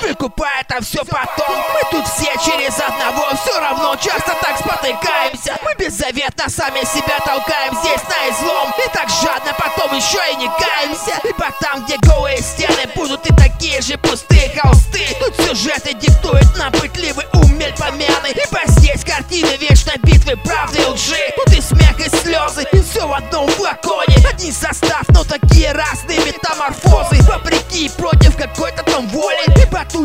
выкупает, а все потом. Мы тут все через одного, все равно часто так спотыкаемся. Мы беззаветно сами себя толкаем здесь на излом. И так жадно потом еще и не каемся. Ибо там, где голые стены будут и такие же пустые холсты. Тут сюжеты диктуют нам пытливый ум мельпомены Ибо здесь картины вечной битвы правды и лжи. Тут и смех, и слезы, и все в одном флаконе. Один состав, но такие разные метаморфозы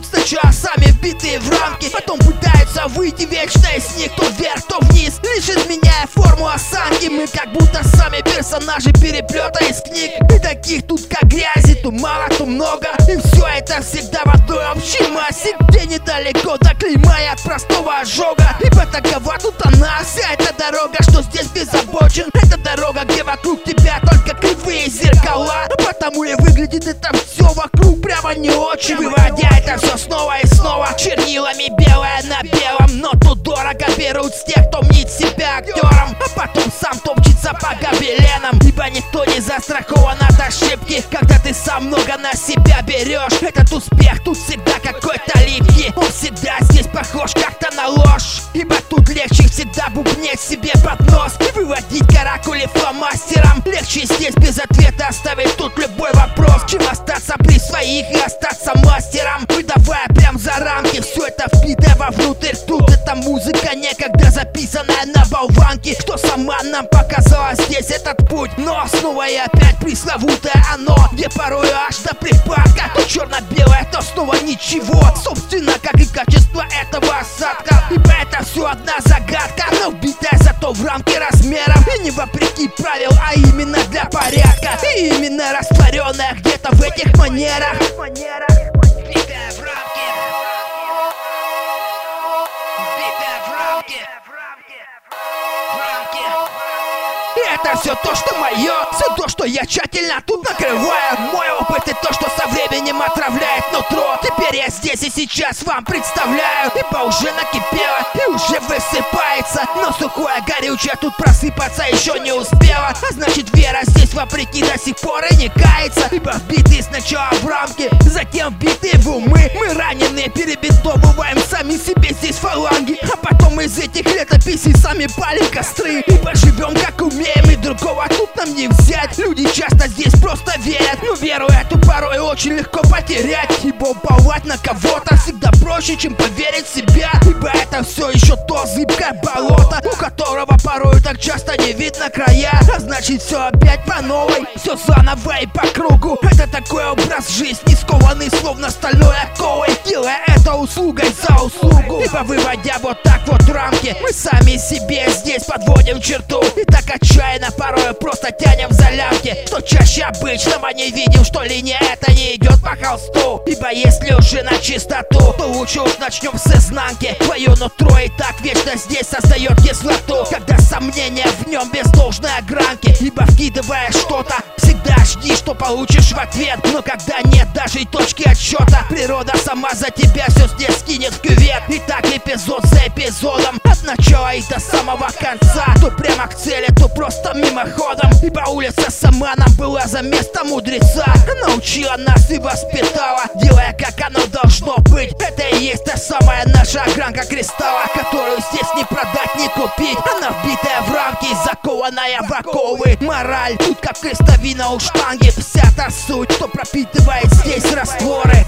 Ибо тут сначала сами вбитые в рамки. Потом пытаются выйти вечно из них То вверх, то вниз. Лишь изменяя форму осанки Мы как будто сами персонажи переплета из книг. И таких тут как грязи То мало, то много. И все это всегда в одной общей массе. Где недалеко до клейма от простого ожога. Ибо такова тут она Вся эта дорога, что здесь беззабочен. Это дорога, где вокруг тебя только кривые зеркала. Потому и выглядит это все вокруг прямо не очень Выводя это все снова и снова. Чернилами белое на белом Но тут дорого берут с тех, кто мнит себя актером А потом сам топчется по гобеленам Ибо никто не застрахован от ошибки. Когда ты сам много на себя берешь Этот успех тут всегда какой-то липкий. Он всегда здесь похож как-то на ложь Ибо тут легче всегда бубнеть себе под нос И выводить каракули фломастером Легче здесь без ответа оставить тут любой вопрос. Чем остаться при своих и остаться мастером? Выдавая прям за рамки Все это впитая вовнутрь. Тут эта музыка некогда записанная на болванке Что сама нам показала здесь этот путь. Но снова и опять пресловутое оно. Где порой аж до припадка То черно-белое, то снова ничего. Собственно, как и качество этого осадка. Ибо это все одна загадка Но вбитая зато в рамки размером. И не вопреки правил, а именно для порядка. И именно растворенная где-то в этих манерах это все то, что мое, все то, что я тщательно тут накрываю. Мой опыт и то, что со временем отравляет нутро. Теперь я здесь и сейчас вам представляю. Ибо уже накипело и уже высыпается. Но сухое горючее тут просыпаться еще не успела А значит вера здесь вопреки до сих пор и не кается. Ибо вбитые сначала в рамки, затем вбитые в умы. Мы раненые взять. Люди часто здесь просто верят Но веру эту порой очень легко потерять. Ибо уповать на кого-то всегда проще, чем поверить в себя. Ибо это все еще то зыбкое болото У которого порой так часто не видно края значит все опять по новой Все заново и по кругу. Это такой образ жизни, скованный словно стальной оковой. Делая это услугой за услугу. Ибо выводя вот так вот рамки Мы сами себе здесь подводим черту. И так отчаянно порой просто тянем за лямки. Что чаще обычного не видим, что линия эта не идет по холсту. Ибо если уже на чистоту, то лучше уж начнем с изнанки. Твое нутро и так вечно здесь создает кислоту. Когда сомнения в нем без должной огранки Ибо вкидывая что-то, всегда жди, что получишь в ответ. Но когда нет даже и точки отсчета Природа сама за тебя все здесь скинет кювет. И так эпизод за эпизодом. От начала и до самого конца. То прямо к цели, то просто мимоходом. Ибо улица сама нам была за место мудреца. Научила нас и воспитала Делая как оно должно быть. Это и есть та самая наша огранка кристалла Которую здесь не продать, не купить. Она вбитая в рамки закованная в оковы. Мораль тут как крестовина у штанги. Вся та суть, что пропитывает здесь растворы